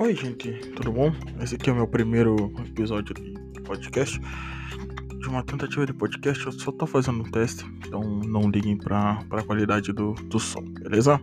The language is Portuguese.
Oi, gente, tudo bom? Esse aqui é o meu primeiro episódio de podcast. De uma tentativa de podcast, eu só tô fazendo um teste, então não liguem pra, pra qualidade do, do som, beleza?